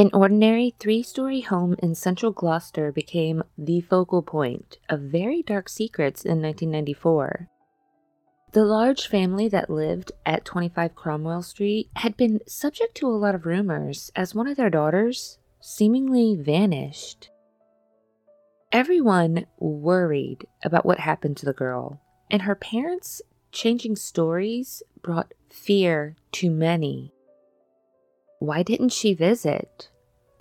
An ordinary three story home in central Gloucester became the focal point of very dark secrets in 1994. The large family that lived at 25 Cromwell Street had been subject to a lot of rumors as one of their daughters seemingly vanished. Everyone worried about what happened to the girl, and her parents' changing stories brought fear to many. Why didn't she visit?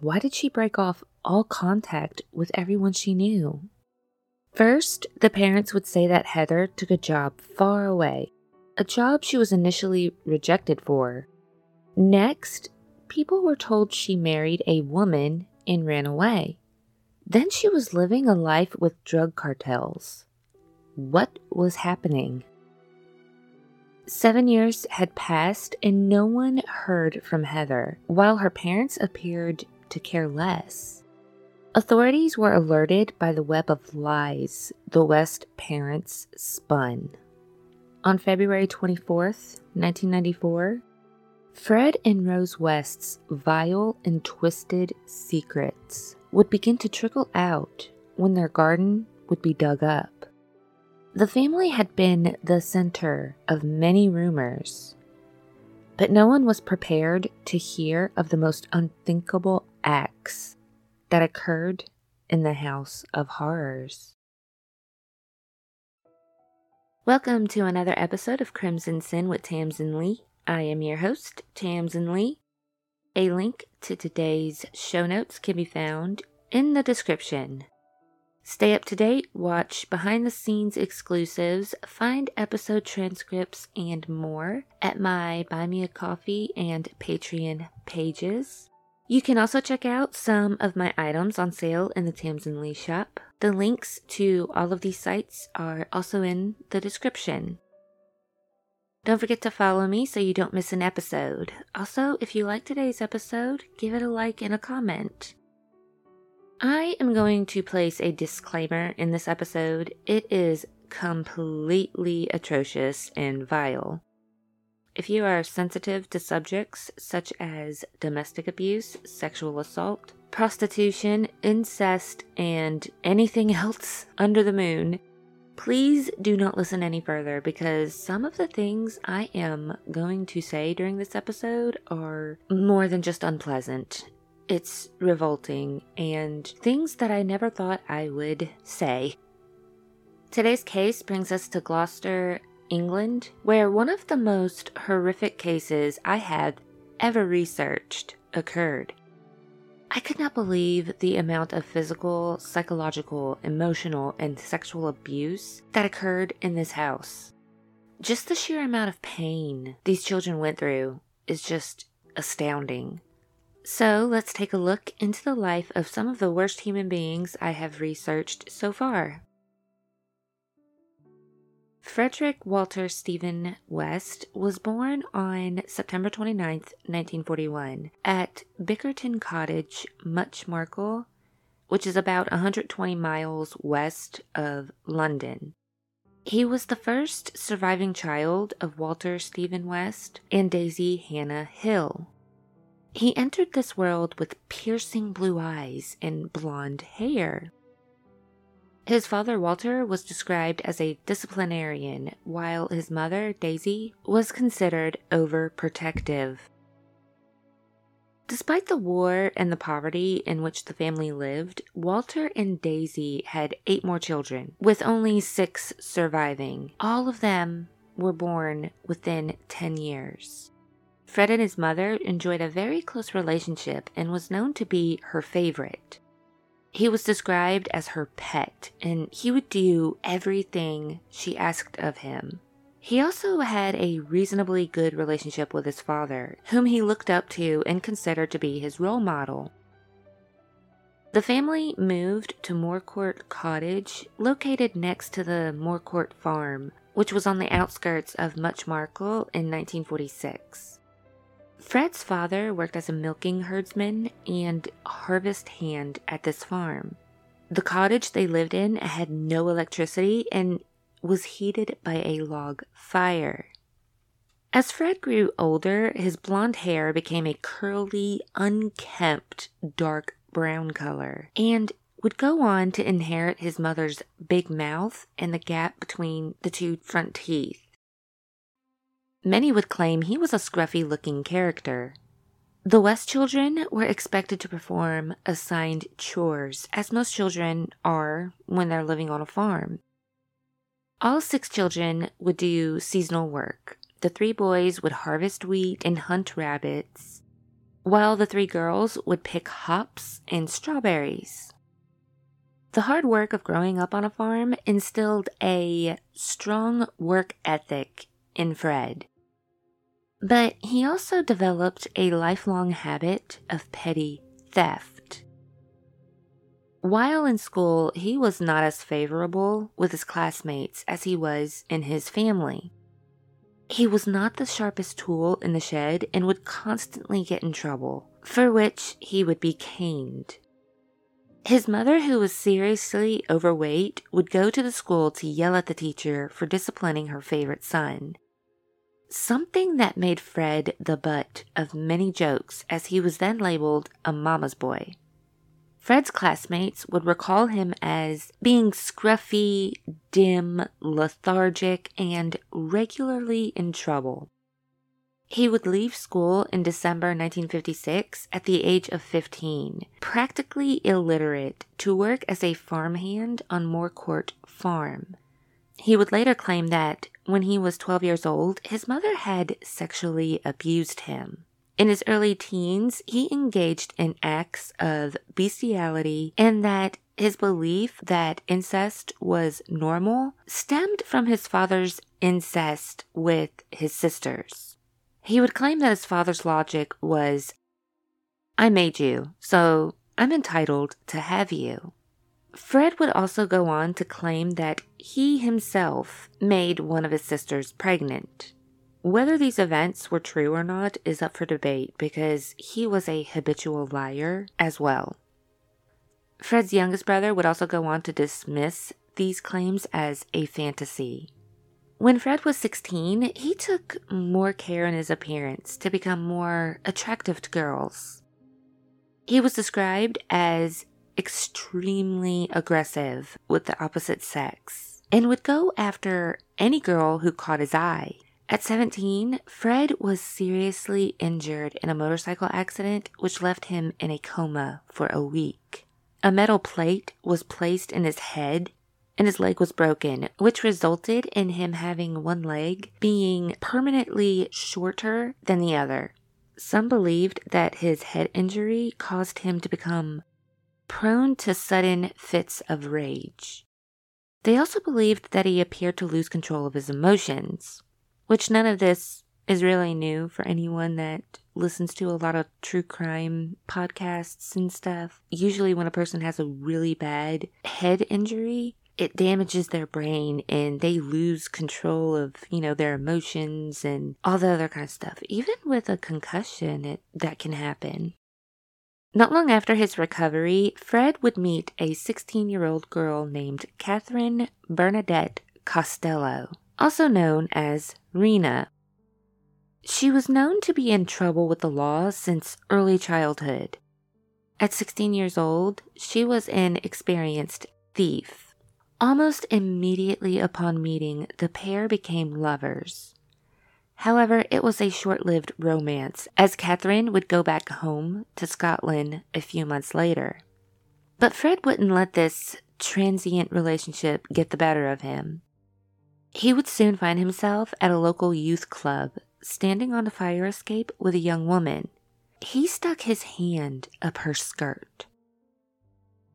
Why did she break off all contact with everyone she knew? First, the parents would say that Heather took a job far away, a job she was initially rejected for. Next, people were told she married a woman and ran away. Then she was living a life with drug cartels. What was happening? Seven years had passed and no one heard from Heather, while her parents appeared to care less. Authorities were alerted by the web of lies the West parents spun. On February 24th, 1994, Fred and Rose West's vile and twisted secrets would begin to trickle out when their garden would be dug up. The family had been the center of many rumors, but no one was prepared to hear of the most unthinkable acts that occurred in the House of Horrors. Welcome to another episode of Crimson Sin with Tamsin Leigh. I am your host, Tamsin Leigh. A link to today's show notes can be found in the description. Stay up to date, watch behind the scenes exclusives, find episode transcripts, and more at my Buy Me a Coffee and Patreon pages. You can also check out some of my items on sale in the Tamsin Leigh shop. The links to all of these sites are also in the description. Don't forget to follow me so you don't miss an episode. Also, if you like today's episode, give it a like and a comment. I am going to place a disclaimer in this episode. It is completely atrocious and vile. If you are sensitive to subjects such as domestic abuse, sexual assault, prostitution, incest, and anything else under the moon, please do not listen any further because some of the things I am going to say during this episode are more than just unpleasant. It's revolting and things that I never thought I would say. Today's case brings us to Gloucester, England, where one of the most horrific cases I had ever researched occurred. I could not believe the amount of physical, psychological, emotional, and sexual abuse that occurred in this house. Just the sheer amount of pain these children went through is just astounding. So let's take a look into the life of some of the worst human beings I have researched so far. Frederick Walter Stephen West was born on September 29, 1941, at Bickerton Cottage, Much Marcle, which is about 120 miles west of London. He was the first surviving child of Walter Stephen West and Daisy Hannah Hill. He entered this world with piercing blue eyes and blonde hair. His father, Walter, was described as a disciplinarian, while his mother, Daisy, was considered overprotective. Despite the war and the poverty in which the family lived, Walter and Daisy had eight more children, with only six surviving. All of them were born within 10 years. Fred and his mother enjoyed a very close relationship and was known to be her favorite. He was described as her pet, and he would do everything she asked of him. He also had a reasonably good relationship with his father, whom he looked up to and considered to be his role model. The family moved to Moorcourt Cottage, located next to the Moorcourt Farm, which was on the outskirts of Much Marcle in 1946. Fred's father worked as a milking herdsman and harvest hand at this farm. The cottage they lived in had no electricity and was heated by a log fire. As Fred grew older, his blonde hair became a curly, unkempt, dark brown color, and would go on to inherit his mother's big mouth and the gap between the two front teeth. Many would claim he was a scruffy looking character. The West children were expected to perform assigned chores, as most children are when they're living on a farm. All six children would do seasonal work. The three boys would harvest wheat and hunt rabbits, while the three girls would pick hops and strawberries. The hard work of growing up on a farm instilled a strong work ethic in Fred. But he also developed a lifelong habit of petty theft. While in school, he was not as favorable with his classmates as he was in his family. He was not the sharpest tool in the shed and would constantly get in trouble, for which he would be caned. His mother, who was seriously overweight, would go to the school to yell at the teacher for disciplining her favorite son. Something that made Fred the butt of many jokes as he was then labeled a mama's boy. Fred's classmates would recall him as being scruffy, dim, lethargic, and regularly in trouble. He would leave school in December 1956 at the age of 15, practically illiterate, to work as a farmhand on Moorcourt Farm. He would later claim that when he was 12 years old, his mother had sexually abused him. In his early teens, he engaged in acts of bestiality and that his belief that incest was normal stemmed from his father's incest with his sisters. He would claim that his father's logic was, I made you, so I'm entitled to have you. Fred would also go on to claim that he himself made one of his sisters pregnant. Whether these events were true or not is up for debate because he was a habitual liar as well. Fred's youngest brother would also go on to dismiss these claims as a fantasy. When Fred was 16, he took more care in his appearance to become more attractive to girls. He was described as extremely aggressive with the opposite sex and would go after any girl who caught his eye. At 17, Fred was seriously injured in a motorcycle accident which left him in a coma for a week. A metal plate was placed in his head and his leg was broken, which resulted in him having one leg being permanently shorter than the other. Some believed that his head injury caused him to become prone to sudden fits of rage. They also believed that he appeared to lose control of his emotions, which none of this is really new for anyone that listens to a lot of true crime podcasts and stuff. Usually, when a person has a really bad head injury, it damages their brain and they lose control of, you know, their emotions and all the other kind of stuff. Even with a concussion, it, that can happen. Not long after his recovery, Fred would meet a 16 year old girl named Catherine Bernadette Costello, also known as Rena. She was known to be in trouble with the law since early childhood. At 16 years old, she was an experienced thief Almost immediately upon meeting, the pair became lovers. However, it was a short lived romance, as Catherine would go back home to Scotland a few months later. But Fred wouldn't let this transient relationship get the better of him. He would soon find himself at a local youth club, standing on a fire escape with a young woman. He stuck his hand up her skirt.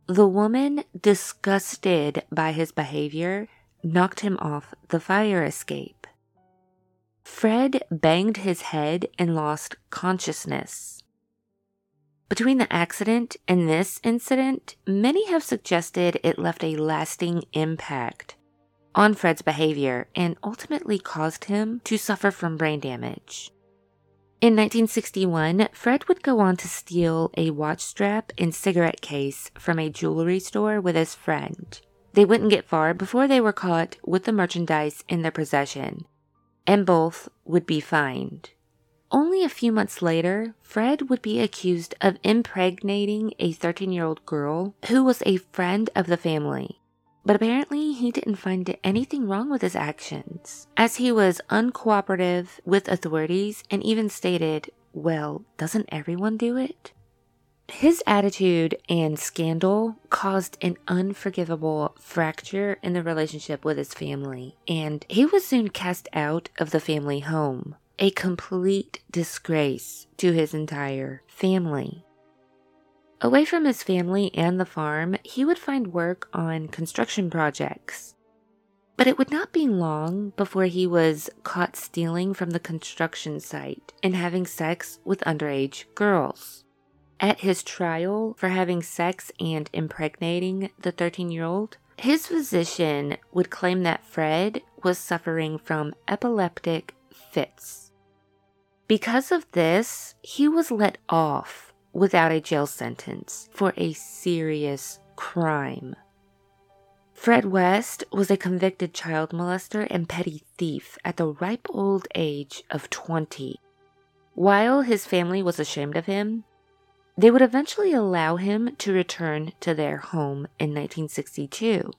The woman, disgusted by his behavior, knocked him off the fire escape. Fred banged his head and lost consciousness. Between the accident and this incident, many have suggested it left a lasting impact on Fred's behavior and ultimately caused him to suffer from brain damage. In 1961, Fred would go on to steal a watch strap and cigarette case from a jewelry store with his friend. They wouldn't get far before they were caught with the merchandise in their possession. And both would be fined. Only a few months later, Fred would be accused of impregnating a 13 year old girl who was a friend of the family. But apparently, he didn't find anything wrong with his actions, as he was uncooperative with authorities and even stated, Well, doesn't everyone do it? His attitude and scandal caused an unforgivable fracture in the relationship with his family, and he was soon cast out of the family home a complete disgrace to his entire family. Away from his family and the farm, he would find work on construction projects. But it would not be long before he was caught stealing from the construction site and having sex with underage girls. At his trial for having sex and impregnating the 13 year old, his physician would claim that Fred was suffering from epileptic fits. Because of this, he was let off without a jail sentence for a serious crime. Fred West was a convicted child molester and petty thief at the ripe old age of 20. While his family was ashamed of him, they would eventually allow him to return to their home in 1962.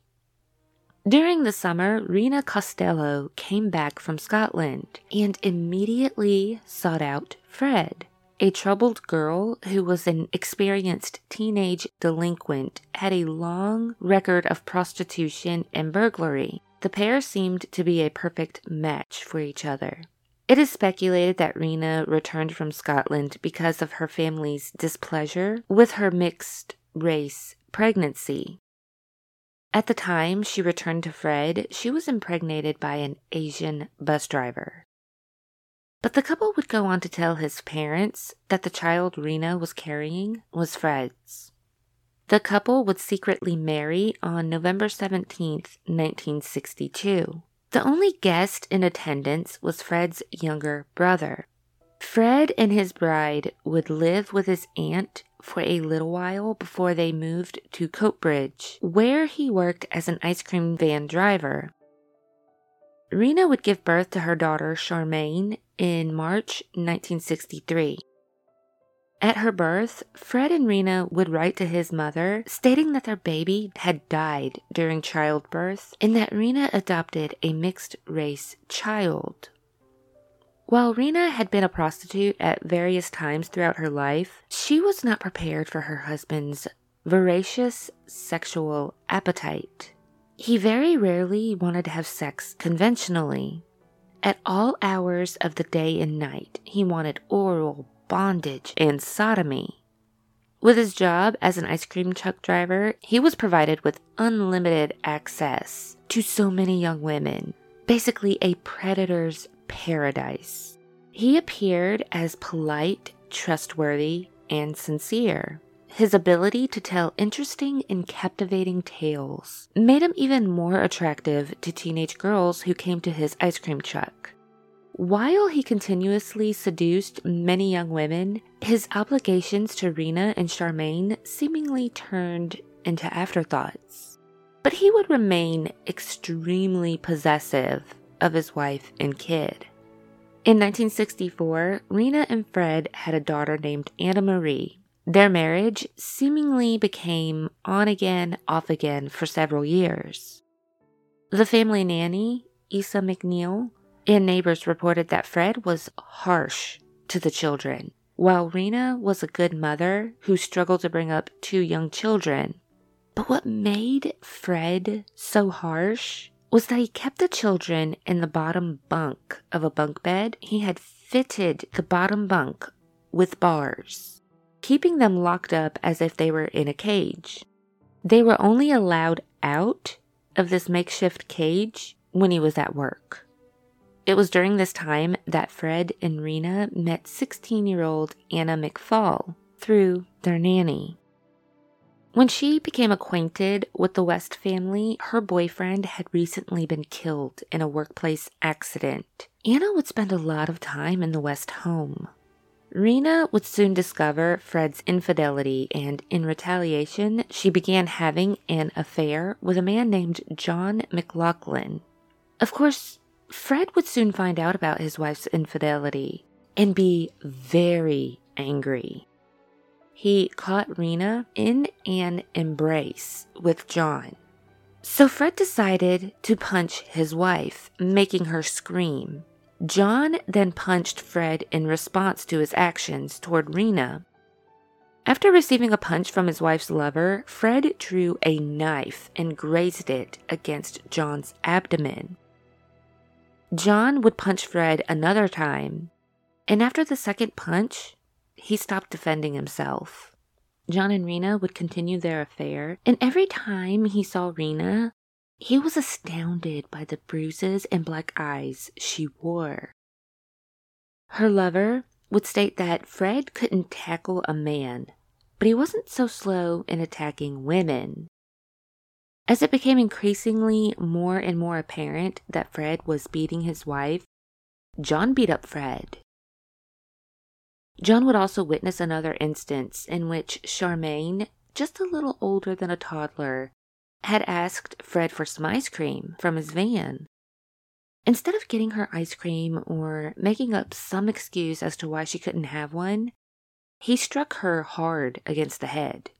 During the summer, Rena Costello came back from Scotland and immediately sought out Fred. A troubled girl who was an experienced teenage delinquent had a long record of prostitution and burglary. The pair seemed to be a perfect match for each other. It is speculated that Rena returned from Scotland because of her family's displeasure with her mixed race pregnancy. At the time she returned to Fred, she was impregnated by an Asian bus driver. But the couple would go on to tell his parents that the child Rena was carrying was Fred's. The couple would secretly marry on November 17, 1962. The only guest in attendance was Fred's younger brother. Fred and his bride would live with his aunt for a little while before they moved to Coatbridge, where he worked as an ice cream van driver. Rena would give birth to her daughter Charmaine in March 1963. At her birth, Fred and Rena would write to his mother stating that their baby had died during childbirth and that Rena adopted a mixed race child. While Rena had been a prostitute at various times throughout her life, she was not prepared for her husband's voracious sexual appetite. He very rarely wanted to have sex conventionally. At all hours of the day and night, he wanted oral, bondage, and sodomy. With his job as an ice cream truck driver, he was provided with unlimited access to so many young women, basically a predator's paradise. He appeared as polite, trustworthy, and sincere. His ability to tell interesting and captivating tales made him even more attractive to teenage girls who came to his ice cream truck. While he continuously seduced many young women, his obligations to Rena and Charmaine seemingly turned into afterthoughts. But he would remain extremely possessive of his wife and kid. In 1964, Rena and Fred had a daughter named Anna Marie. Their marriage seemingly became on again, off again for several years. The family nanny, Isa McNeil, and neighbors reported that Fred was harsh to the children, while Rena was a good mother who struggled to bring up two young children. But what made Fred so harsh was that he kept the children in the bottom bunk of a bunk bed. He had fitted the bottom bunk with bars, keeping them locked up as if they were in a cage. They were only allowed out of this makeshift cage when he was at work. It was during this time that Fred and Rena met 16 year old Anna McFall through their nanny. When she became acquainted with the West family, her boyfriend had recently been killed in a workplace accident. Anna would spend a lot of time in the West home. Rena would soon discover Fred's infidelity, and in retaliation, she began having an affair with a man named John McLaughlin. Of course, Fred would soon find out about his wife's infidelity and be very angry. He caught Rena in an embrace with John. So Fred decided to punch his wife, making her scream. John then punched Fred in response to his actions toward Rena. After receiving a punch from his wife's lover, Fred drew a knife and grazed it against John's abdomen. John would punch Fred another time, and after the second punch, he stopped defending himself. John and Rena would continue their affair, and every time he saw Rena, he was astounded by the bruises and black eyes she wore. Her lover would state that Fred couldn't tackle a man, but he wasn't so slow in attacking women. As it became increasingly more and more apparent that Fred was beating his wife, John beat up Fred. John would also witness another instance in which Charmaine, just a little older than a toddler, had asked Fred for some ice cream from his van. Instead of getting her ice cream or making up some excuse as to why she couldn't have one, he struck her hard against the head,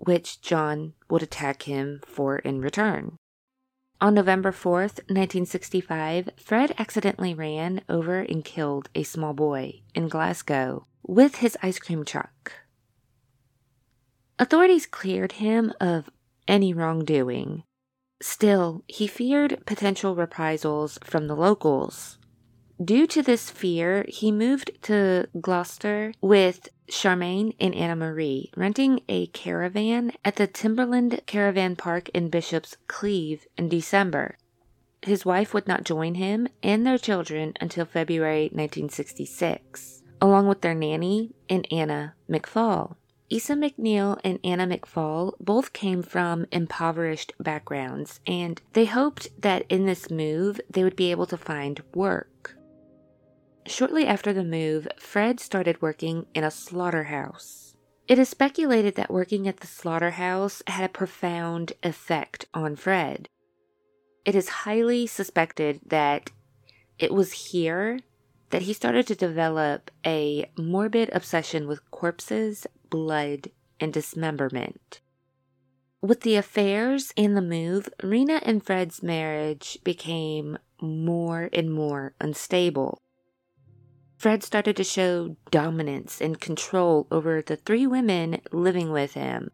which John would attack him for in return. On November 4th, 1965, Fred accidentally ran over and killed a small boy in Glasgow with his ice cream truck. Authorities cleared him of any wrongdoing. Still, he feared potential reprisals from the locals. Due to this fear, he moved to Gloucester with Charmaine and Anna Marie, renting a caravan at the Timberland Caravan Park in Bishop's Cleeve in December. His wife would not join him and their children until February 1966, along with their nanny and Anna McFall. Isa McNeil and Anna McFall both came from impoverished backgrounds, and they hoped that in this move they would be able to find work. Shortly after the move, Fred started working in a slaughterhouse. It is speculated that working at the slaughterhouse had a profound effect on Fred. It is highly suspected that it was here that he started to develop a morbid obsession with corpses blood, and dismemberment. With the affairs and the move, Rena and Fred's marriage became more and more unstable. Fred started to show dominance and control over the three women living with him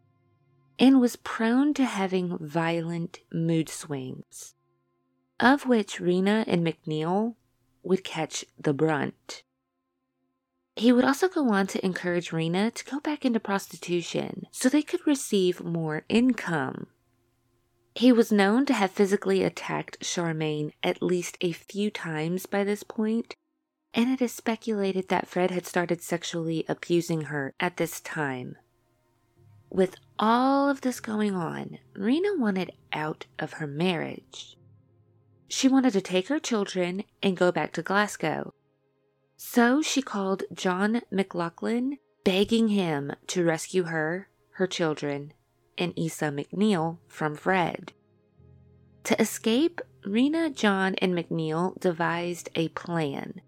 and was prone to having violent mood swings, of which Rena and McNeil would catch the brunt. He would also go on to encourage Rena to go back into prostitution so they could receive more income. He was known to have physically attacked Charmaine at least a few times by this point, and it is speculated that Fred had started sexually abusing her at this time. With all of this going on, Rena wanted out of her marriage. She wanted to take her children and go back to Glasgow so she called John McLaughlin, begging him to rescue her, her children, and Isa McNeil from Fred. To escape, Rena, John, and McNeil devised a plan.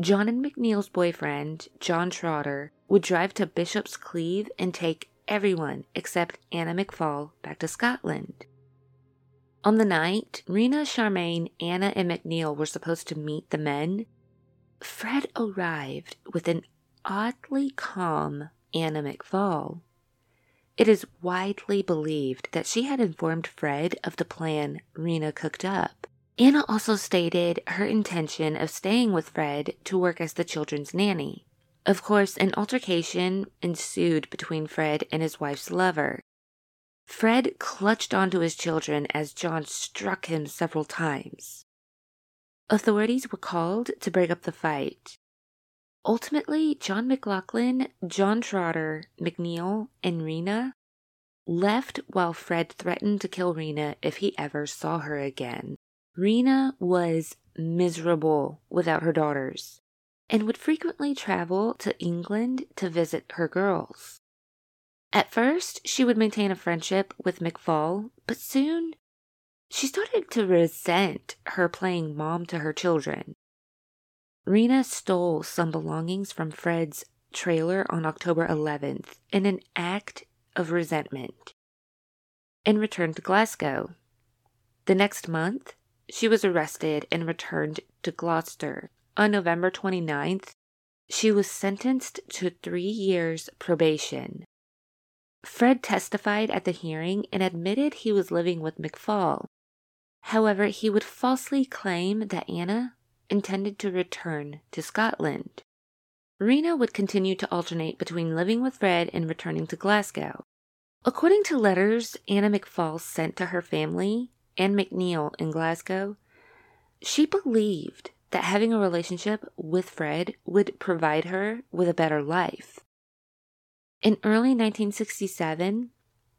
John and McNeil's boyfriend, John Trotter, would drive to Bishop's Cleeve and take everyone except Anna McFall back to Scotland. On the night, Rena, Charmaine, Anna, and McNeil were supposed to meet the men, Fred arrived with an oddly calm Anna McFall. It is widely believed that she had informed Fred of the plan Rena cooked up. Anna also stated her intention of staying with Fred to work as the children's nanny. Of course, an altercation ensued between Fred and his wife's lover. Fred clutched onto his children as John struck him several times. Authorities were called to break up the fight. Ultimately, John McLaughlin, John Trotter, McNeil, and Rena left while Fred threatened to kill Rena if he ever saw her again. Rena was miserable without her daughters and would frequently travel to England to visit her girls. At first, she would maintain a friendship with McFall, but soon she started to resent her playing mom to her children. Rena stole some belongings from Fred's trailer on October 11th in an act of resentment and returned to Glasgow. The next month, she was arrested and returned to Gloucester. On November 29th, she was sentenced to three years probation. Fred testified at the hearing and admitted he was living with McFall. However, he would falsely claim that Anna intended to return to Scotland. Rena would continue to alternate between living with Fred and returning to Glasgow. According to letters Anna McFall sent to her family and McNeil in Glasgow, she believed that having a relationship with Fred would provide her with a better life. In early 1967,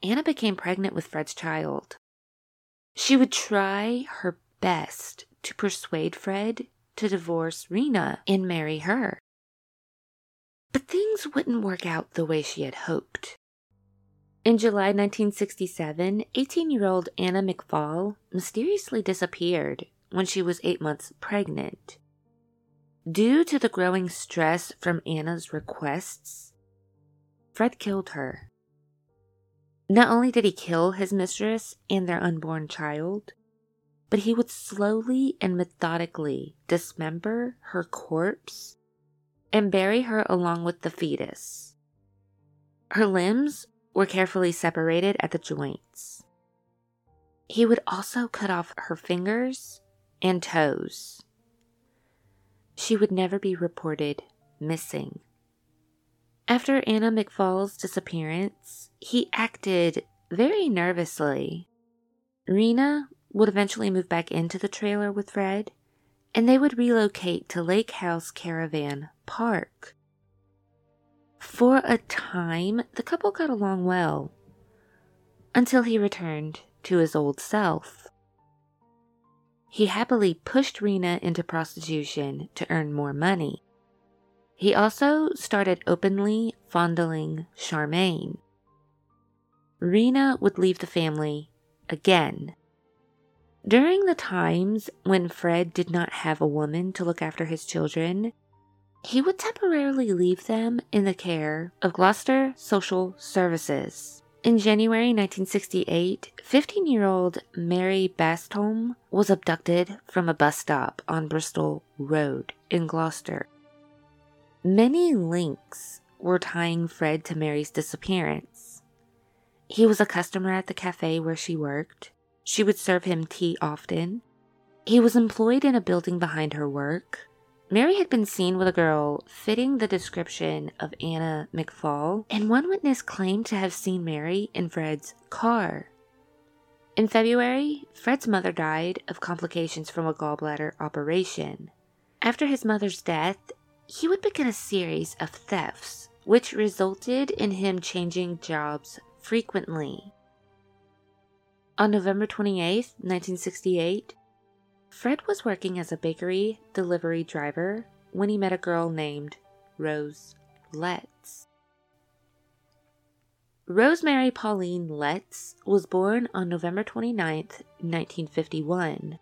Anna became pregnant with Fred's child. She would try her best to persuade Fred to divorce Rena and marry her. But things wouldn't work out the way she had hoped. In July 1967, 18 year old Anna McFall mysteriously disappeared when she was eight months pregnant. Due to the growing stress from Anna's requests, Fred killed her. Not only did he kill his mistress and their unborn child, but he would slowly and methodically dismember her corpse and bury her along with the fetus. Her limbs were carefully separated at the joints. He would also cut off her fingers and toes. She would never be reported missing. After Anna McFall's disappearance, he acted very nervously. Rena would eventually move back into the trailer with Fred, and they would relocate to Lake House Caravan Park. For a time, the couple got along well, until he returned to his old self. He happily pushed Rena into prostitution to earn more money. He also started openly fondling Charmaine. Rena would leave the family again. During the times when Fred did not have a woman to look after his children, he would temporarily leave them in the care of Gloucester Social Services. In January 1968, 15 year old Mary Bastholm was abducted from a bus stop on Bristol Road in Gloucester. Many links were tying Fred to Mary's disappearance. He was a customer at the cafe where she worked. She would serve him tea often. He was employed in a building behind her work. Mary had been seen with a girl fitting the description of Anna McFall, and one witness claimed to have seen Mary in Fred's car. In February, Fred's mother died of complications from a gallbladder operation. After his mother's death, he would begin a series of thefts, which resulted in him changing jobs frequently. On November 28, 1968, Fred was working as a bakery delivery driver when he met a girl named Rose Letts. Rosemary Pauline Letts was born on November 29, 1951,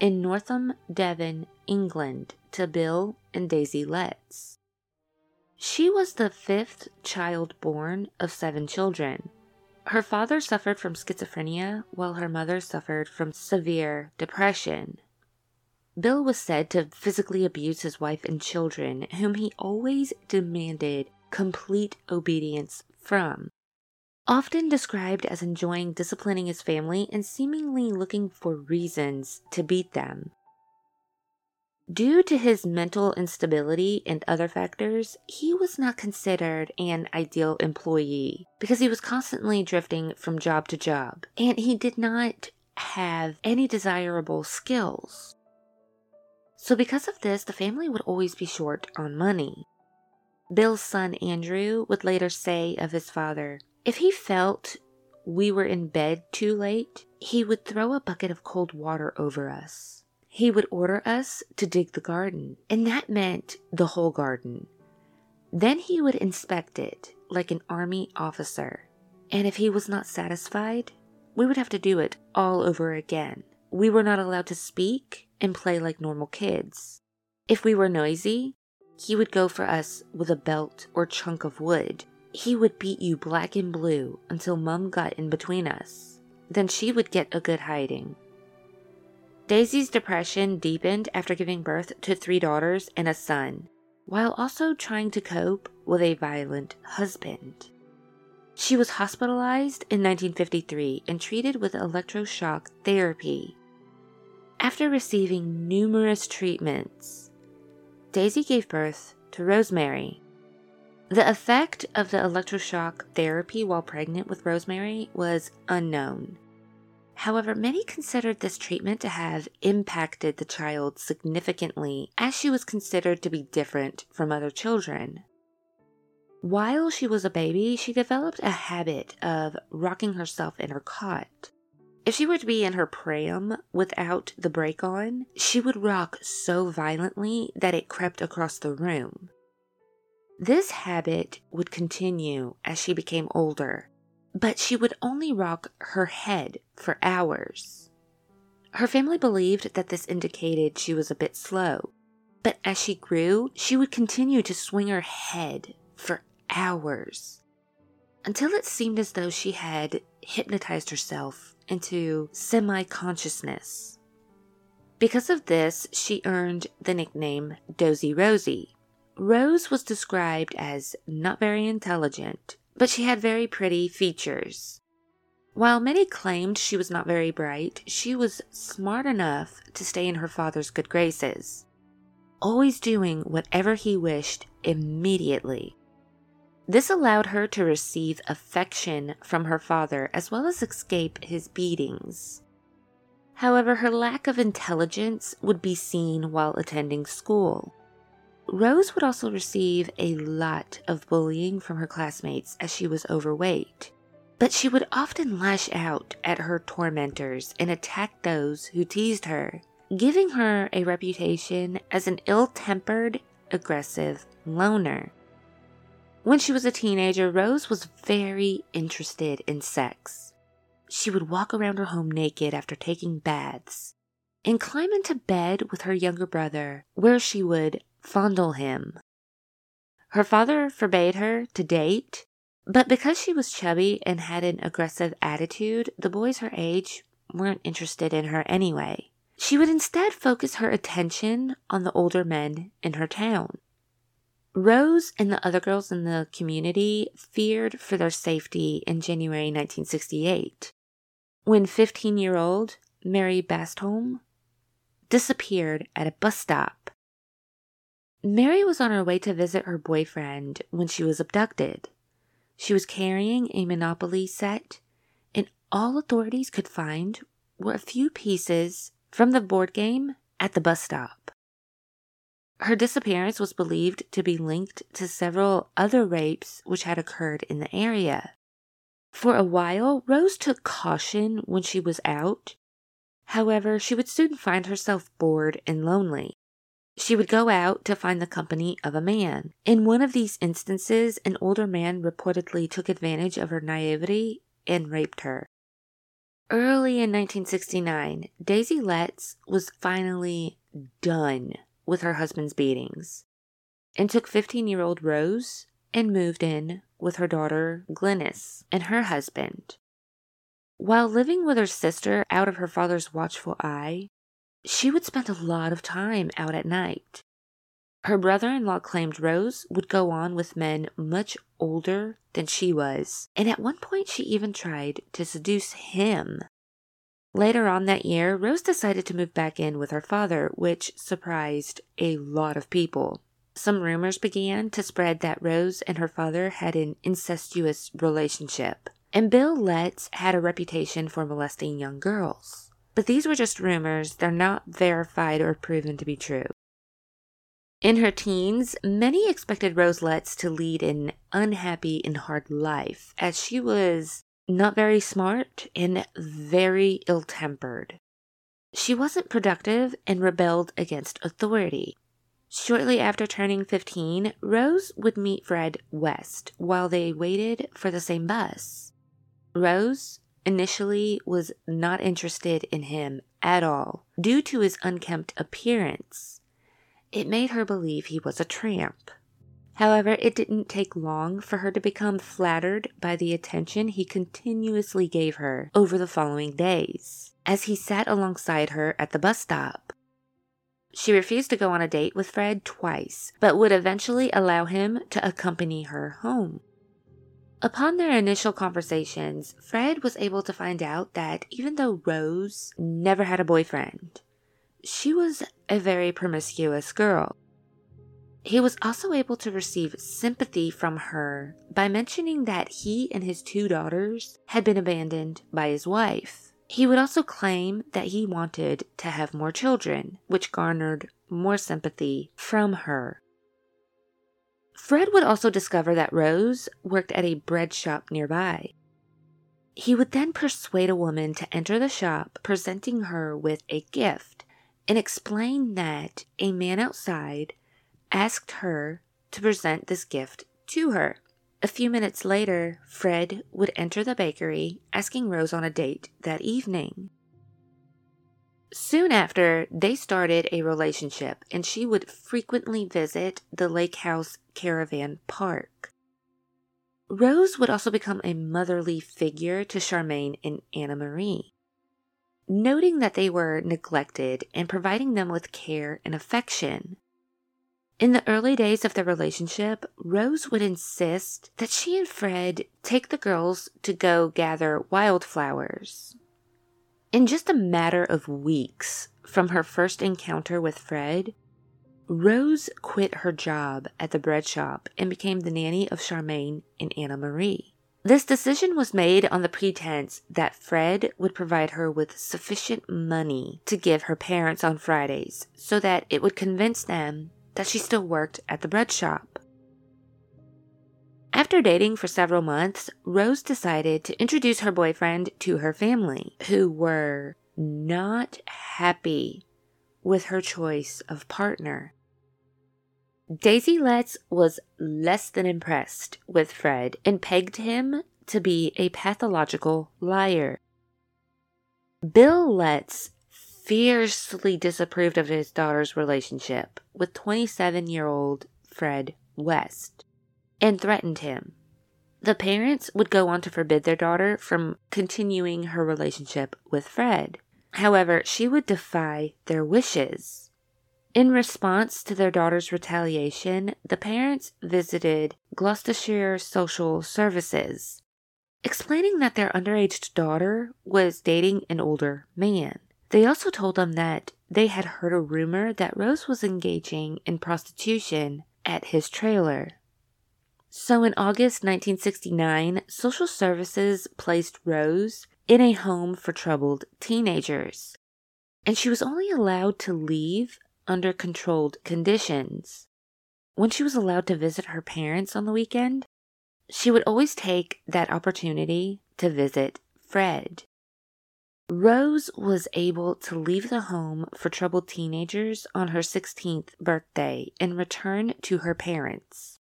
in Northam, Devon, England, to Bill and Daisy Letts. She was the fifth child born of seven children. Her father suffered from schizophrenia, while her mother suffered from severe depression. Bill was said to physically abuse his wife and children, whom he always demanded complete obedience from. Often described as enjoying disciplining his family and seemingly looking for reasons to beat them. Due to his mental instability and other factors, he was not considered an ideal employee because he was constantly drifting from job to job and he did not have any desirable skills. So, because of this, the family would always be short on money. Bill's son Andrew would later say of his father if he felt we were in bed too late, he would throw a bucket of cold water over us he would order us to dig the garden, and that meant the whole garden. Then he would inspect it like an army officer, and if he was not satisfied, we would have to do it all over again. We were not allowed to speak and play like normal kids. If we were noisy, he would go for us with a belt or chunk of wood. He would beat you black and blue until Mum got in between us. Then she would get a good hiding. Daisy's depression deepened after giving birth to three daughters and a son, while also trying to cope with a violent husband. She was hospitalized in 1953 and treated with electroshock therapy. After receiving numerous treatments, Daisy gave birth to Rosemary. The effect of the electroshock therapy while pregnant with Rosemary was unknown. However, many considered this treatment to have impacted the child significantly as she was considered to be different from other children. While she was a baby, she developed a habit of rocking herself in her cot. If she were to be in her pram without the brake on, she would rock so violently that it crept across the room. This habit would continue as she became older, but she would only rock her head for hours. Her family believed that this indicated she was a bit slow, but as she grew, she would continue to swing her head for hours until it seemed as though she had hypnotized herself into semi consciousness. Because of this, she earned the nickname Dozy Rosie. Rose was described as not very intelligent, but she had very pretty features. While many claimed she was not very bright, she was smart enough to stay in her father's good graces, always doing whatever he wished immediately. This allowed her to receive affection from her father as well as escape his beatings. However, her lack of intelligence would be seen while attending school. Rose would also receive a lot of bullying from her classmates as she was overweight, but she would often lash out at her tormentors and attack those who teased her, giving her a reputation as an ill tempered, aggressive loner. When she was a teenager, Rose was very interested in sex. She would walk around her home naked after taking baths and climb into bed with her younger brother, where she would fondle him. Her father forbade her to date, but because she was chubby and had an aggressive attitude, the boys her age weren't interested in her anyway. She would instead focus her attention on the older men in her town. Rose and the other girls in the community feared for their safety in January 1968 when 15 year old Mary Bastholm disappeared at a bus stop. Mary was on her way to visit her boyfriend when she was abducted. She was carrying a Monopoly set, and all authorities could find were a few pieces from the board game at the bus stop. Her disappearance was believed to be linked to several other rapes which had occurred in the area. For a while, Rose took caution when she was out. However, she would soon find herself bored and lonely. She would go out to find the company of a man. In one of these instances, an older man reportedly took advantage of her naivety and raped her. Early in 1969, Daisy Letts was finally done with her husband's beatings and took 15 year old Rose and moved in with her daughter Glynis and her husband. While living with her sister out of her father's watchful eye, she would spend a lot of time out at night. Her brother in law claimed Rose would go on with men much older than she was, and at one point she even tried to seduce him. Later on that year, Rose decided to move back in with her father, which surprised a lot of people. Some rumors began to spread that Rose and her father had an incestuous relationship, and Bill Letts had a reputation for molesting young girls. But these were just rumors, they're not verified or proven to be true. In her teens, many expected Rose Letts to lead an unhappy and hard life, as she was not very smart, and very ill tempered. She wasn't productive and rebelled against authority. Shortly after turning 15, Rose would meet Fred West while they waited for the same bus. Rose initially was not interested in him at all due to his unkempt appearance. It made her believe he was a tramp. However, it didn't take long for her to become flattered by the attention he continuously gave her over the following days, as he sat alongside her at the bus stop. She refused to go on a date with Fred twice, but would eventually allow him to accompany her home. Upon their initial conversations, Fred was able to find out that even though Rose never had a boyfriend, she was a very promiscuous girl. He was also able to receive sympathy from her by mentioning that he and his two daughters had been abandoned by his wife. He would also claim that he wanted to have more children, which garnered more sympathy from her. Fred would also discover that Rose worked at a bread shop nearby. He would then persuade a woman to enter the shop, presenting her with a gift, and explain that a man outside asked her to present this gift to her. A few minutes later, Fred would enter the bakery asking Rose on a date that evening. Soon after, they started a relationship, and she would frequently visit the Lake House Caravan Park. Rose would also become a motherly figure to Charmaine and Anna Marie. Noting that they were neglected and providing them with care and affection, in the early days of their relationship, Rose would insist that she and Fred take the girls to go gather wildflowers. In just a matter of weeks from her first encounter with Fred, Rose quit her job at the bread shop and became the nanny of Charmaine and Anna Marie. This decision was made on the pretense that Fred would provide her with sufficient money to give her parents on Fridays so that it would convince them that she still worked at the bread shop. After dating for several months, Rose decided to introduce her boyfriend to her family, who were not happy with her choice of partner. Daisy Letts was less than impressed with Fred and pegged him to be a pathological liar. Bill Letts fiercely disapproved of his daughter's relationship with 27 year old Fred West and threatened him. The parents would go on to forbid their daughter from continuing her relationship with Fred. However, she would defy their wishes. In response to their daughter's retaliation, the parents visited Gloucestershire Social Services, explaining that their underage daughter was dating an older man. They also told them that they had heard a rumor that Rose was engaging in prostitution at his trailer. So in August 1969, social services placed Rose in a home for troubled teenagers, and she was only allowed to leave under controlled conditions. When she was allowed to visit her parents on the weekend, she would always take that opportunity to visit Fred. Rose was able to leave the home for troubled teenagers on her 16th birthday and return to her parents.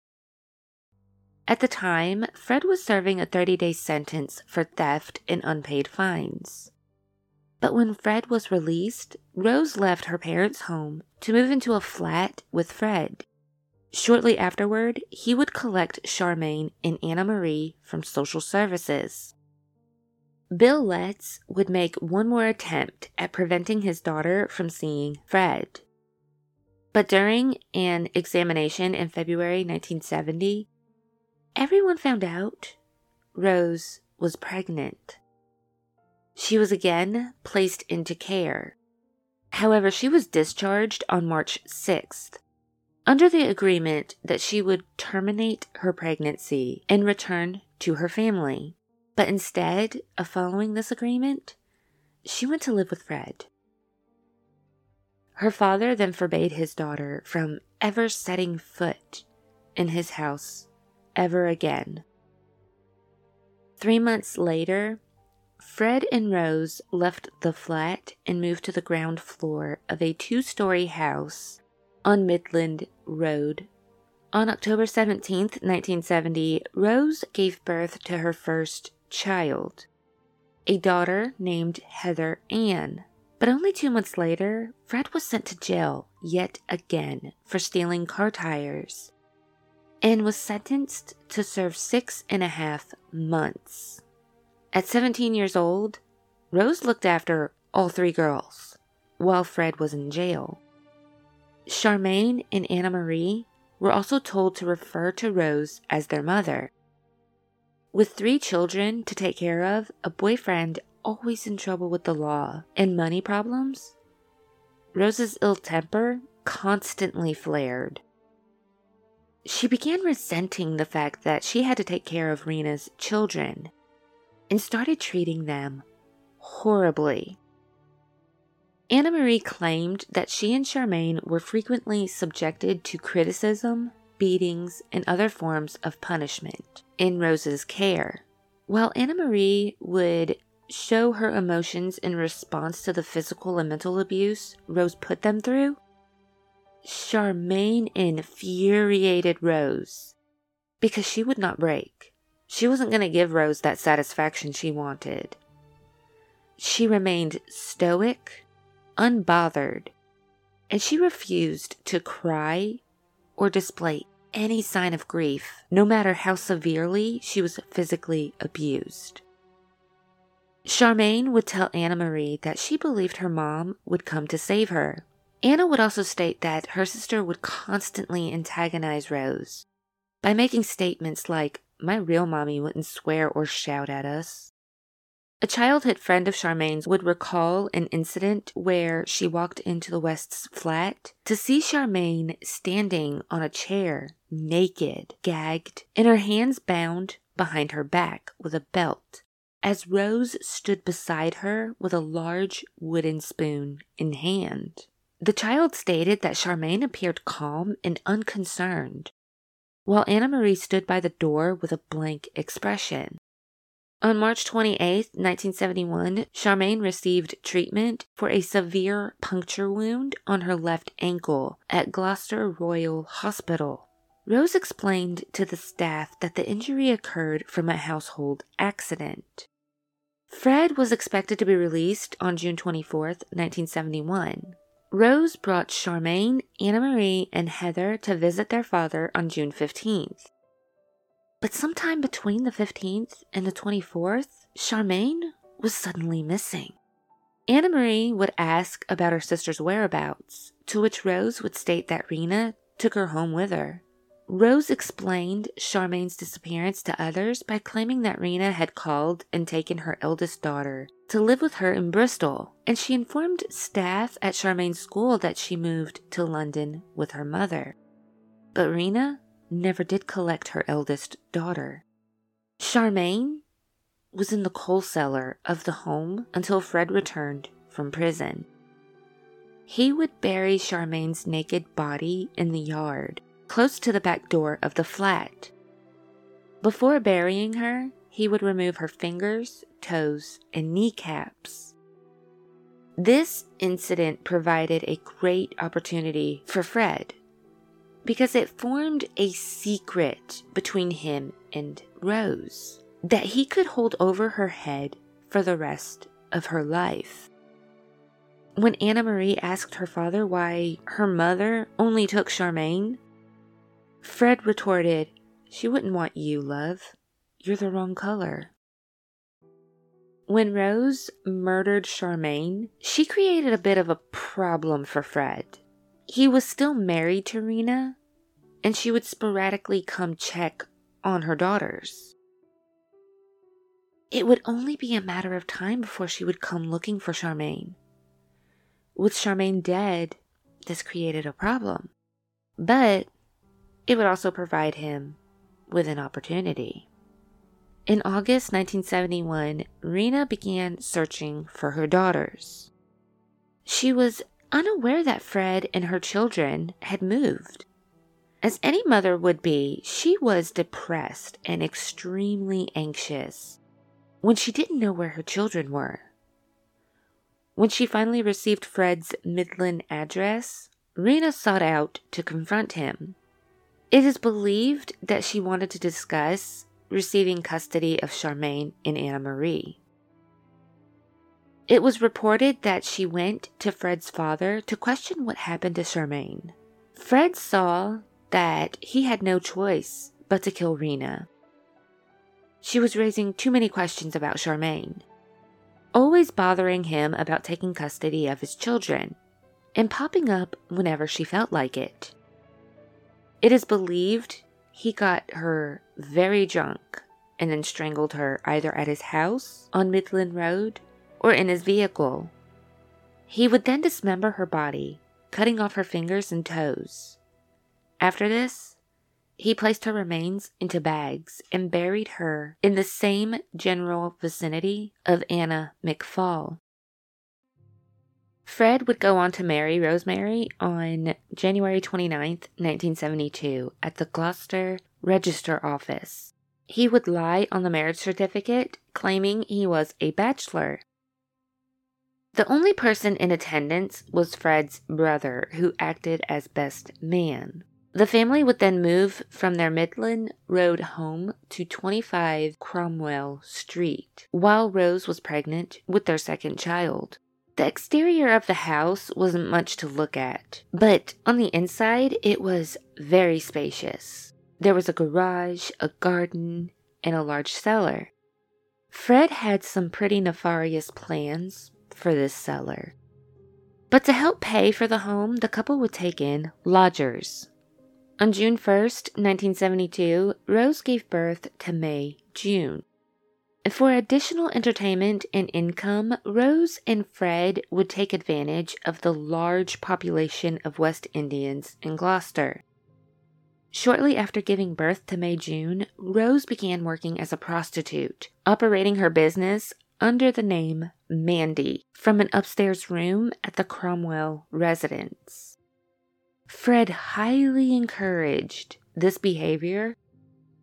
At the time, Fred was serving a 30 day sentence for theft and unpaid fines. But when Fred was released, Rose left her parents' home to move into a flat with Fred. Shortly afterward, he would collect Charmaine and Anna Marie from social services. Bill Letts would make one more attempt at preventing his daughter from seeing Fred. But during an examination in February 1970, everyone found out Rose was pregnant. She was again placed into care. However, she was discharged on March 6th under the agreement that she would terminate her pregnancy and return to her family. But instead of following this agreement, she went to live with Fred. Her father then forbade his daughter from ever setting foot in his house ever again. Three months later, Fred and Rose left the flat and moved to the ground floor of a two story house on Midland Road on October 17, 1970, Rose gave birth to her first child. a daughter named Heather Ann. But only two months later, Fred was sent to jail yet again for stealing car tires and was sentenced to serve six and a half months. At 17 years old, Rose looked after all three girls while Fred was in jail. Charmaine and Anna Marie were also told to refer to Rose as their mother. With three children to take care of, a boyfriend always in trouble with the law, and money problems, Rose's ill temper constantly flared. She began resenting the fact that she had to take care of Rena's children and started treating them horribly. Anna Marie claimed that she and Charmaine were frequently subjected to criticism, beatings, and other forms of punishment in Rose's care. While Anna Marie would show her emotions in response to the physical and mental abuse Rose put them through, Charmaine infuriated Rose because she would not break. She wasn't going to give Rose that satisfaction she wanted. She remained stoic unbothered, and she refused to cry or display any sign of grief, no matter how severely she was physically abused. Charmaine would tell Anna Marie that she believed her mom would come to save her. Anna would also state that her sister would constantly antagonize Rose by making statements like, My real mommy wouldn't swear or shout at us. A childhood friend of Charmaine's would recall an incident where she walked into the West's flat to see Charmaine standing on a chair, naked, gagged, and her hands bound behind her back with a belt, as Rose stood beside her with a large wooden spoon in hand. The child stated that Charmaine appeared calm and unconcerned, while Anna Marie stood by the door with a blank expression. On March 28, 1971, Charmaine received treatment for a severe puncture wound on her left ankle at Gloucester Royal Hospital. Rose explained to the staff that the injury occurred from a household accident. Fred was expected to be released on June 24, 1971. Rose brought Charmaine, Anna Marie, and Heather to visit their father on June 15th. But sometime between the 15th and the 24th, Charmaine was suddenly missing. Anna Marie would ask about her sister's whereabouts, to which Rose would state that Rena took her home with her. Rose explained Charmaine's disappearance to others by claiming that Rena had called and taken her eldest daughter to live with her in Bristol, and she informed staff at Charmaine's school that she moved to London with her mother. But Rena never did collect her eldest daughter. Charmaine was in the coal cellar of the home until Fred returned from prison. He would bury Charmaine's naked body in the yard, close to the back door of the flat. Before burying her, he would remove her fingers, toes, and kneecaps. This incident provided a great opportunity for Fred because it formed a secret between him and Rose that he could hold over her head for the rest of her life. When Anna Marie asked her father why her mother only took Charmaine, Fred retorted, She wouldn't want you, love. You're the wrong color. When Rose murdered Charmaine, she created a bit of a problem for Fred. He was still married to Rena, and she would sporadically come check on her daughters. It would only be a matter of time before she would come looking for Charmaine. With Charmaine dead, this created a problem. But it would also provide him with an opportunity. In August 1971, Rena began searching for her daughters. She was unaware that Fred and her children had moved. As any mother would be, she was depressed and extremely anxious when she didn't know where her children were. When she finally received Fred's Midland address, Rena sought out to confront him. It is believed that she wanted to discuss receiving custody of Charmaine and Anna Marie. It was reported that she went to Fred's father to question what happened to Charmaine. Fred saw that he had no choice but to kill Rena. She was raising too many questions about Charmaine, always bothering him about taking custody of his children, and popping up whenever she felt like it. It is believed he got her very drunk and then strangled her either at his house on Midland Road or in his vehicle. He would then dismember her body, cutting off her fingers and toes. After this, he placed her remains into bags and buried her in the same general vicinity of Anna McFall. Fred would go on to marry Rosemary on January 29, 1972, at the Gloucester Register Office. He would lie on the marriage certificate, claiming he was a bachelor. The only person in attendance was Fred's brother, who acted as best man. The family would then move from their Midland Road home to 25 Cromwell Street while Rose was pregnant with their second child. The exterior of the house wasn't much to look at, but on the inside it was very spacious. There was a garage, a garden, and a large cellar. Fred had some pretty nefarious plans for this cellar. But to help pay for the home, the couple would take in lodgers. On June 1st, 1972, Rose gave birth to Mae June. For additional entertainment and income, Rose and Fred would take advantage of the large population of West Indians in Gloucester. Shortly after giving birth to Mae June, Rose began working as a prostitute, operating her business under the name Mandy from an upstairs room at the Cromwell residence. Fred highly encouraged this behavior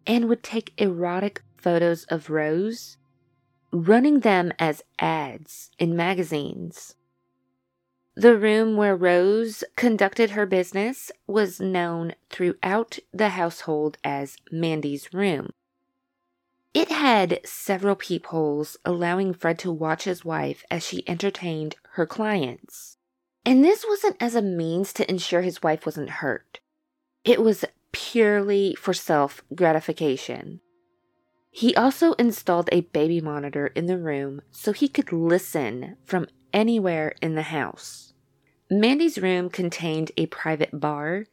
and would take erotic photos of Rose, running them as ads in magazines. The room where Rose conducted her business was known throughout the household as Mandy's room. It had several peepholes allowing Fred to watch his wife as she entertained her clients. And this wasn't as a means to ensure his wife wasn't hurt, it was purely for self gratification. He also installed a baby monitor in the room so he could listen from anywhere in the house. Mandy's room contained a private bar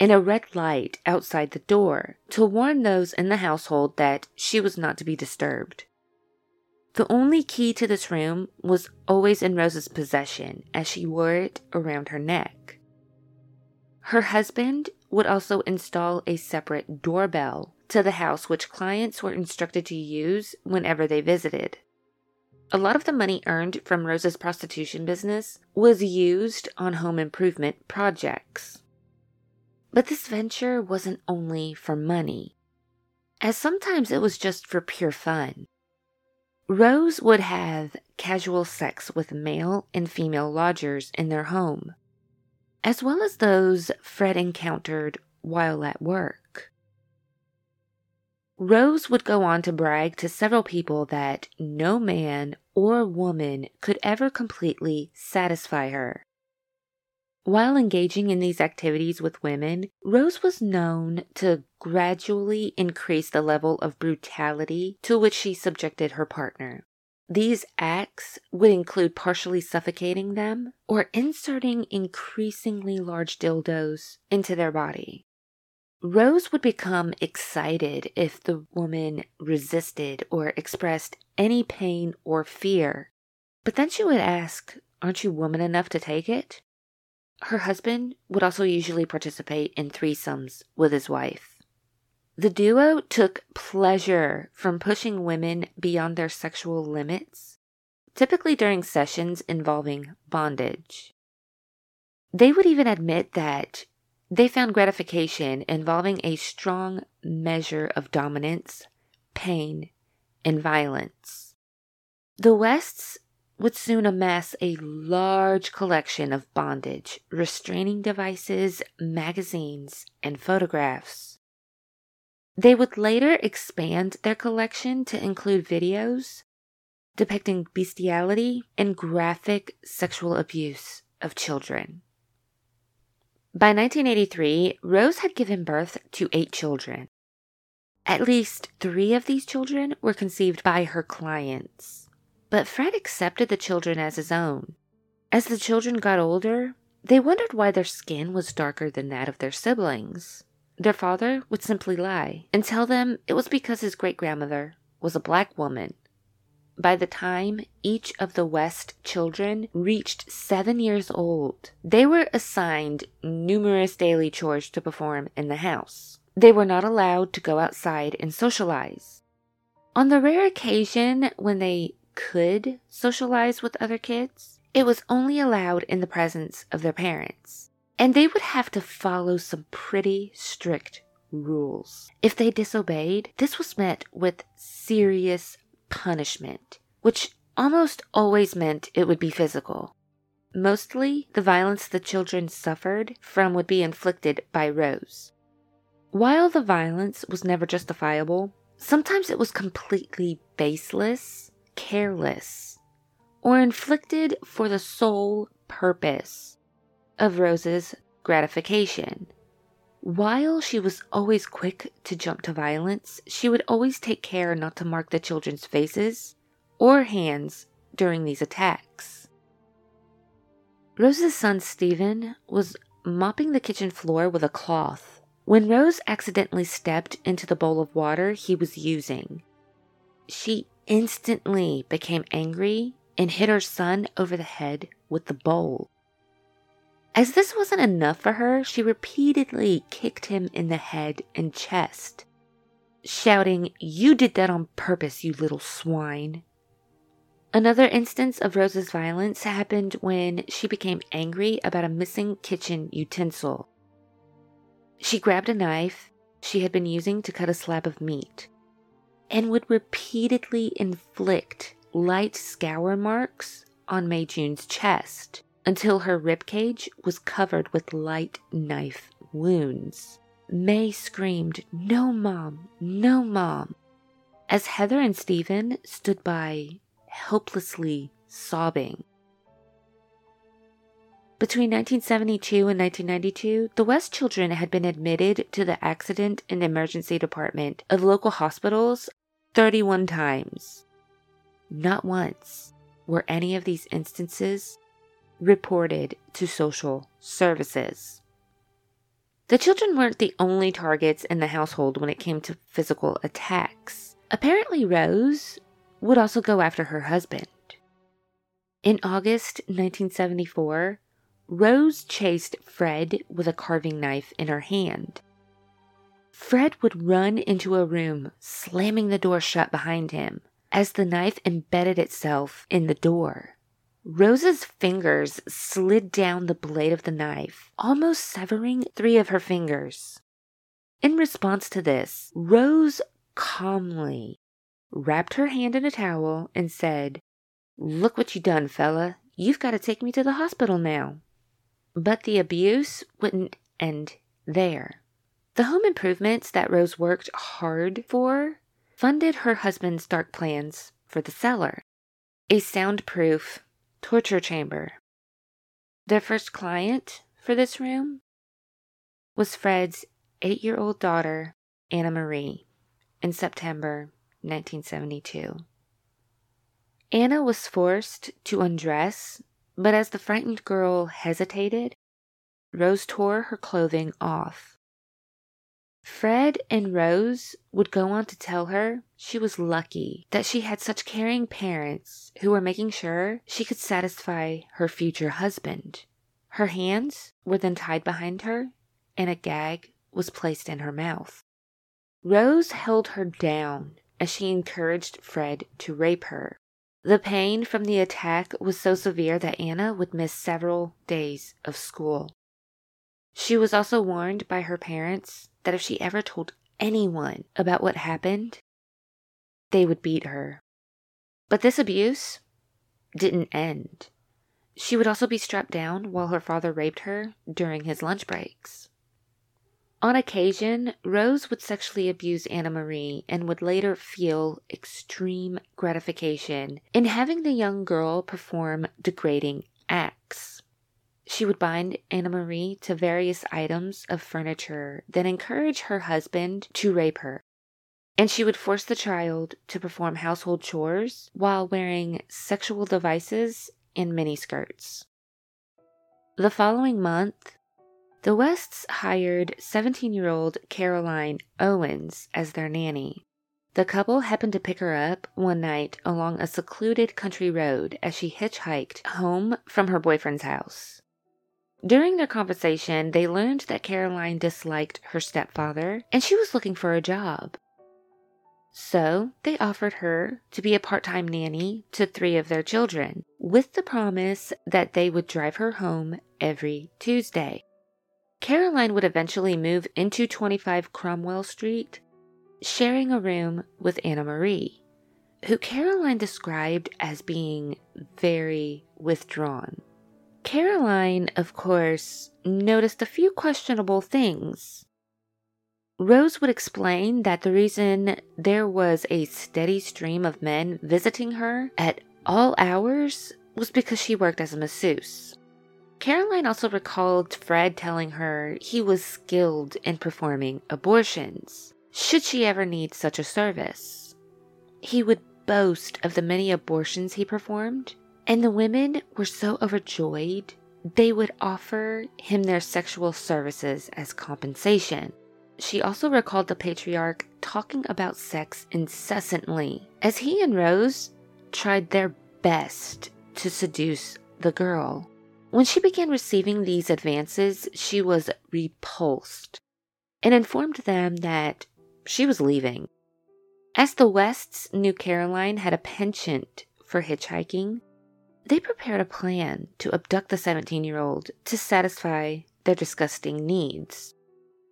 and a red light outside the door to warn those in the household that she was not to be disturbed. The only key to this room was always in Rose's possession as she wore it around her neck. Her husband would also install a separate doorbell to the house, which clients were instructed to use whenever they visited. A lot of the money earned from Rose's prostitution business was used on home improvement projects. But this venture wasn't only for money, as sometimes it was just for pure fun. Rose would have casual sex with male and female lodgers in their home, as well as those Fred encountered while at work. Rose would go on to brag to several people that no man or woman could ever completely satisfy her. While engaging in these activities with women, Rose was known to gradually increase the level of brutality to which she subjected her partner. These acts would include partially suffocating them or inserting increasingly large dildos into their body. Rose would become excited if the woman resisted or expressed any pain or fear. But then she would ask, Aren't you woman enough to take it? Her husband would also usually participate in threesomes with his wife. The duo took pleasure from pushing women beyond their sexual limits, typically during sessions involving bondage. They would even admit that they found gratification involving a strong measure of dominance, pain, and violence. The Wests would soon amass a large collection of bondage, restraining devices, magazines, and photographs. They would later expand their collection to include videos, depicting bestiality and graphic sexual abuse of children. By 1983, Rose had given birth to eight children. At least three of these children were conceived by her clients, but Fred accepted the children as his own. As the children got older, they wondered why their skin was darker than that of their siblings. Their father would simply lie and tell them it was because his great grandmother was a black woman by the time each of the West children reached seven years old, they were assigned numerous daily chores to perform in the house. They were not allowed to go outside and socialize. On the rare occasion when they could socialize with other kids, it was only allowed in the presence of their parents. And they would have to follow some pretty strict rules. If they disobeyed, this was met with serious punishment, which almost always meant it would be physical. Mostly, the violence the children suffered from would be inflicted by Rose. While the violence was never justifiable, sometimes it was completely baseless, careless, or inflicted for the sole purpose of Rose's gratification. While she was always quick to jump to violence, she would always take care not to mark the children's faces or hands during these attacks. Rose's son Stephen was mopping the kitchen floor with a cloth when Rose accidentally stepped into the bowl of water he was using. She instantly became angry and hit her son over the head with the bowl. As this wasn't enough for her, she repeatedly kicked him in the head and chest, shouting, You did that on purpose, you little swine. Another instance of Rose's violence happened when she became angry about a missing kitchen utensil. She grabbed a knife she had been using to cut a slab of meat and would repeatedly inflict light scour marks on Mae June's chest until her ribcage was covered with light knife wounds. Mae screamed, No, Mom, no, Mom, as Heather and Stephen stood by, helplessly sobbing. Between 1972 and 1992, the West children had been admitted to the Accident and Emergency Department of local hospitals 31 times. Not once were any of these instances reported to social services. The children weren't the only targets in the household when it came to physical attacks. Apparently, Rose would also go after her husband. In August 1974, Rose chased Fred with a carving knife in her hand. Fred would run into a room, slamming the door shut behind him as the knife embedded itself in the door. Rose's fingers slid down the blade of the knife, almost severing three of her fingers. In response to this, Rose calmly wrapped her hand in a towel and said, Look what you done, fella. You've got to take me to the hospital now. But the abuse wouldn't end there. The home improvements that Rose worked hard for funded her husband's dark plans for the cellar. A soundproof torture chamber. Their first client for this room was Fred's eight year old daughter, Anna Marie, in September 1972. Anna was forced to undress, but as the frightened girl hesitated, Rose tore her clothing off Fred and Rose would go on to tell her she was lucky that she had such caring parents who were making sure she could satisfy her future husband. Her hands were then tied behind her, and a gag was placed in her mouth. Rose held her down as she encouraged Fred to rape her. The pain from the attack was so severe that Anna would miss several days of school. She was also warned by her parents that if she ever told anyone about what happened, they would beat her. But this abuse didn't end. She would also be strapped down while her father raped her during his lunch breaks. On occasion, Rose would sexually abuse Anna Marie and would later feel extreme gratification in having the young girl perform degrading acts. She would bind Anna Marie to various items of furniture, then encourage her husband to rape her. And she would force the child to perform household chores while wearing sexual devices and miniskirts. The following month, the Wests hired 17 year old Caroline Owens as their nanny. The couple happened to pick her up one night along a secluded country road as she hitchhiked home from her boyfriend's house. During their conversation, they learned that Caroline disliked her stepfather and she was looking for a job. So they offered her to be a part time nanny to three of their children, with the promise that they would drive her home every Tuesday. Caroline would eventually move into 25 Cromwell Street, sharing a room with Anna Marie, who Caroline described as being very withdrawn. Caroline, of course, noticed a few questionable things. Rose would explain that the reason there was a steady stream of men visiting her at all hours was because she worked as a masseuse. Caroline also recalled Fred telling her he was skilled in performing abortions, should she ever need such a service. He would boast of the many abortions he performed, and the women were so overjoyed they would offer him their sexual services as compensation. She also recalled the patriarch talking about sex incessantly, as he and Rose tried their best to seduce the girl. When she began receiving these advances, she was repulsed and informed them that she was leaving. As the Wests knew Caroline had a penchant for hitchhiking, they prepared a plan to abduct the 17 year old to satisfy their disgusting needs.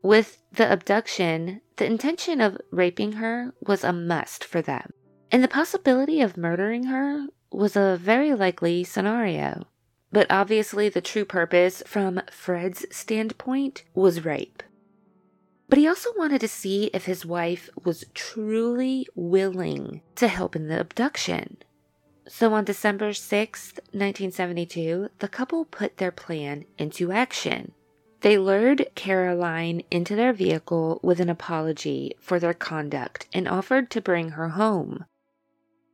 With the abduction, the intention of raping her was a must for them, and the possibility of murdering her was a very likely scenario. But obviously, the true purpose from Fred's standpoint was rape. But he also wanted to see if his wife was truly willing to help in the abduction. So on December 6th, 1972, the couple put their plan into action. They lured Caroline into their vehicle with an apology for their conduct and offered to bring her home.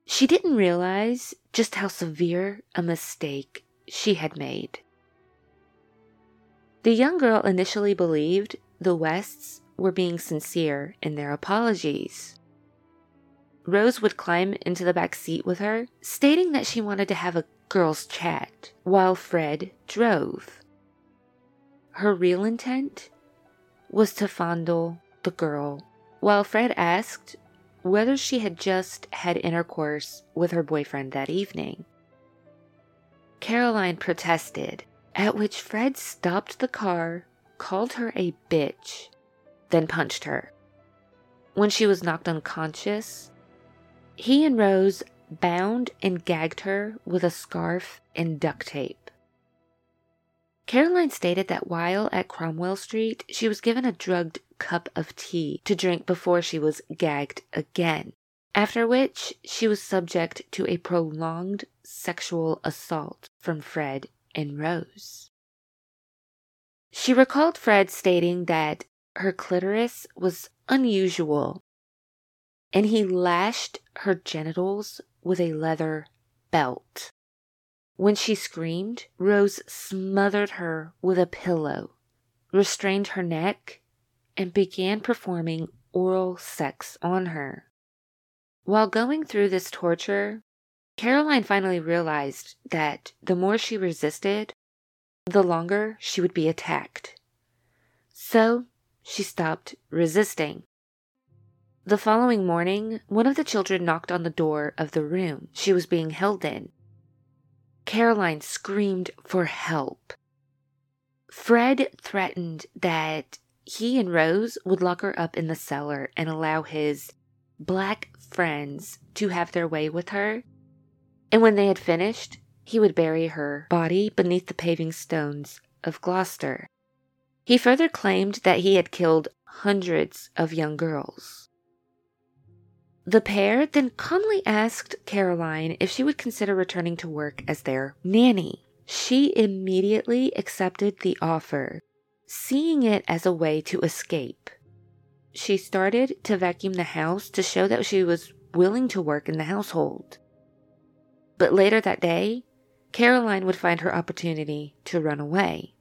She didn't realize just how severe a mistake she had made. The young girl initially believed the Wests were being sincere in their apologies. Rose would climb into the back seat with her, stating that she wanted to have a girl's chat while Fred drove. Her real intent was to fondle the girl, while Fred asked whether she had just had intercourse with her boyfriend that evening. Caroline protested, at which Fred stopped the car, called her a bitch, then punched her. When she was knocked unconscious, he and Rose bound and gagged her with a scarf and duct tape. Caroline stated that while at Cromwell Street, she was given a drugged cup of tea to drink before she was gagged again after which she was subject to a prolonged sexual assault from Fred and Rose. She recalled Fred stating that her clitoris was unusual and he lashed her genitals with a leather belt. When she screamed, Rose smothered her with a pillow, restrained her neck, and began performing oral sex on her. While going through this torture, Caroline finally realized that the more she resisted, the longer she would be attacked. So she stopped resisting. The following morning, one of the children knocked on the door of the room she was being held in. Caroline screamed for help. Fred threatened that he and Rose would lock her up in the cellar and allow his black friends to have their way with her. And when they had finished, he would bury her body beneath the paving stones of Gloucester. He further claimed that he had killed hundreds of young girls. The pair then calmly asked Caroline if she would consider returning to work as their nanny. She immediately accepted the offer, seeing it as a way to escape. She started to vacuum the house to show that she was willing to work in the household. But later that day, Caroline would find her opportunity to run away.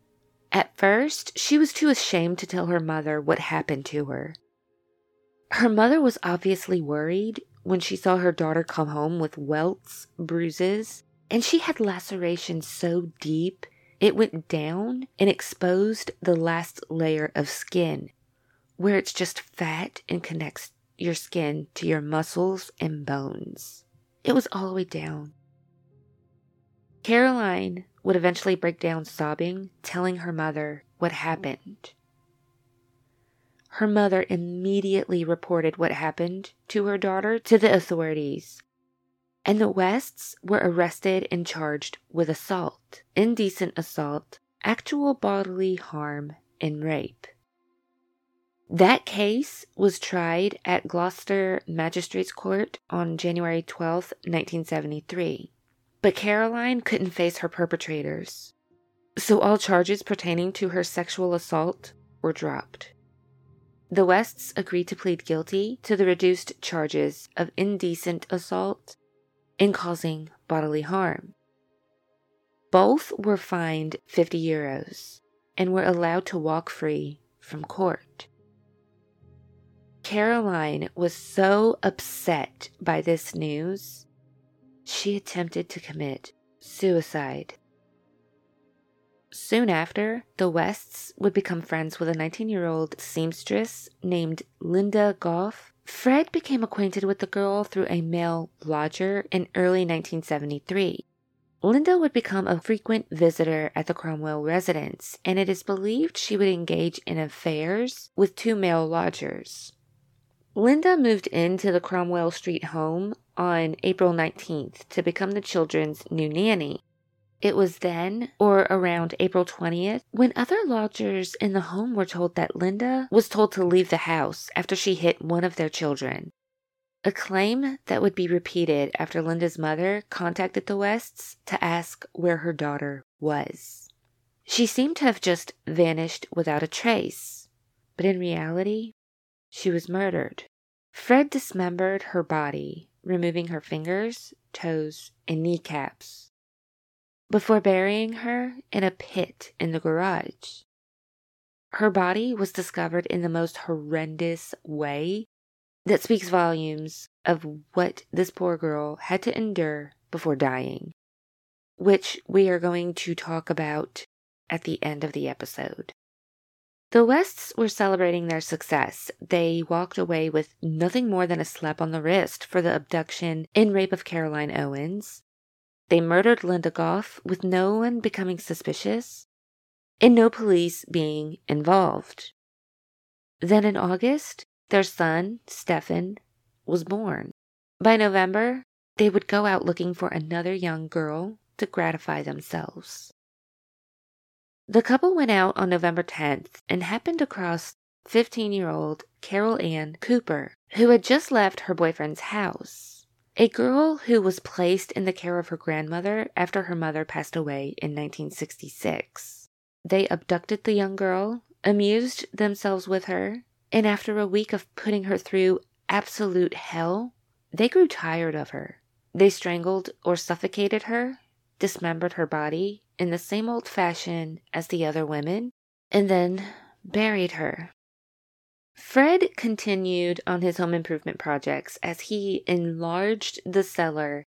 At first, she was too ashamed to tell her mother what happened to her. Her mother was obviously worried when she saw her daughter come home with welts, bruises, and she had lacerations so deep it went down and exposed the last layer of skin, where it's just fat and connects your skin to your muscles and bones. It was all the way down. Caroline would eventually break down sobbing, telling her mother what happened. Her mother immediately reported what happened to her daughter to the authorities, and the Wests were arrested and charged with assault, indecent assault, actual bodily harm, and rape. That case was tried at Gloucester Magistrates Court on January 12, 1973. But Caroline couldn't face her perpetrators, so all charges pertaining to her sexual assault were dropped. The Wests agreed to plead guilty to the reduced charges of indecent assault and causing bodily harm. Both were fined 50 euros and were allowed to walk free from court. Caroline was so upset by this news she attempted to commit suicide. Soon after, the Wests would become friends with a 19 year old seamstress named Linda Gough. Fred became acquainted with the girl through a male lodger in early 1973. Linda would become a frequent visitor at the Cromwell residence, and it is believed she would engage in affairs with two male lodgers. Linda moved into the Cromwell Street home on April 19th to become the children's new nanny. It was then, or around April 20th, when other lodgers in the home were told that Linda was told to leave the house after she hit one of their children. A claim that would be repeated after Linda's mother contacted the Wests to ask where her daughter was. She seemed to have just vanished without a trace, but in reality, she was murdered. Fred dismembered her body removing her fingers, toes, and kneecaps, before burying her in a pit in the garage. Her body was discovered in the most horrendous way that speaks volumes of what this poor girl had to endure before dying, which we are going to talk about at the end of the episode. The Wests were celebrating their success. They walked away with nothing more than a slap on the wrist for the abduction and rape of Caroline Owens. They murdered Linda Gough with no one becoming suspicious and no police being involved. Then in August, their son, Stefan, was born. By November, they would go out looking for another young girl to gratify themselves. The couple went out on November 10th and happened across 15 year old Carol Ann Cooper, who had just left her boyfriend's house. A girl who was placed in the care of her grandmother after her mother passed away in 1966. They abducted the young girl, amused themselves with her, and after a week of putting her through absolute hell, they grew tired of her. They strangled or suffocated her, dismembered her body, in the same old fashion as the other women, and then buried her. Fred continued on his home improvement projects as he enlarged the cellar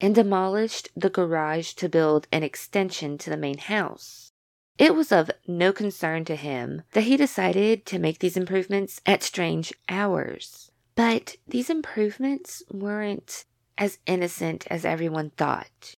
and demolished the garage to build an extension to the main house. It was of no concern to him that he decided to make these improvements at strange hours. But these improvements weren't as innocent as everyone thought.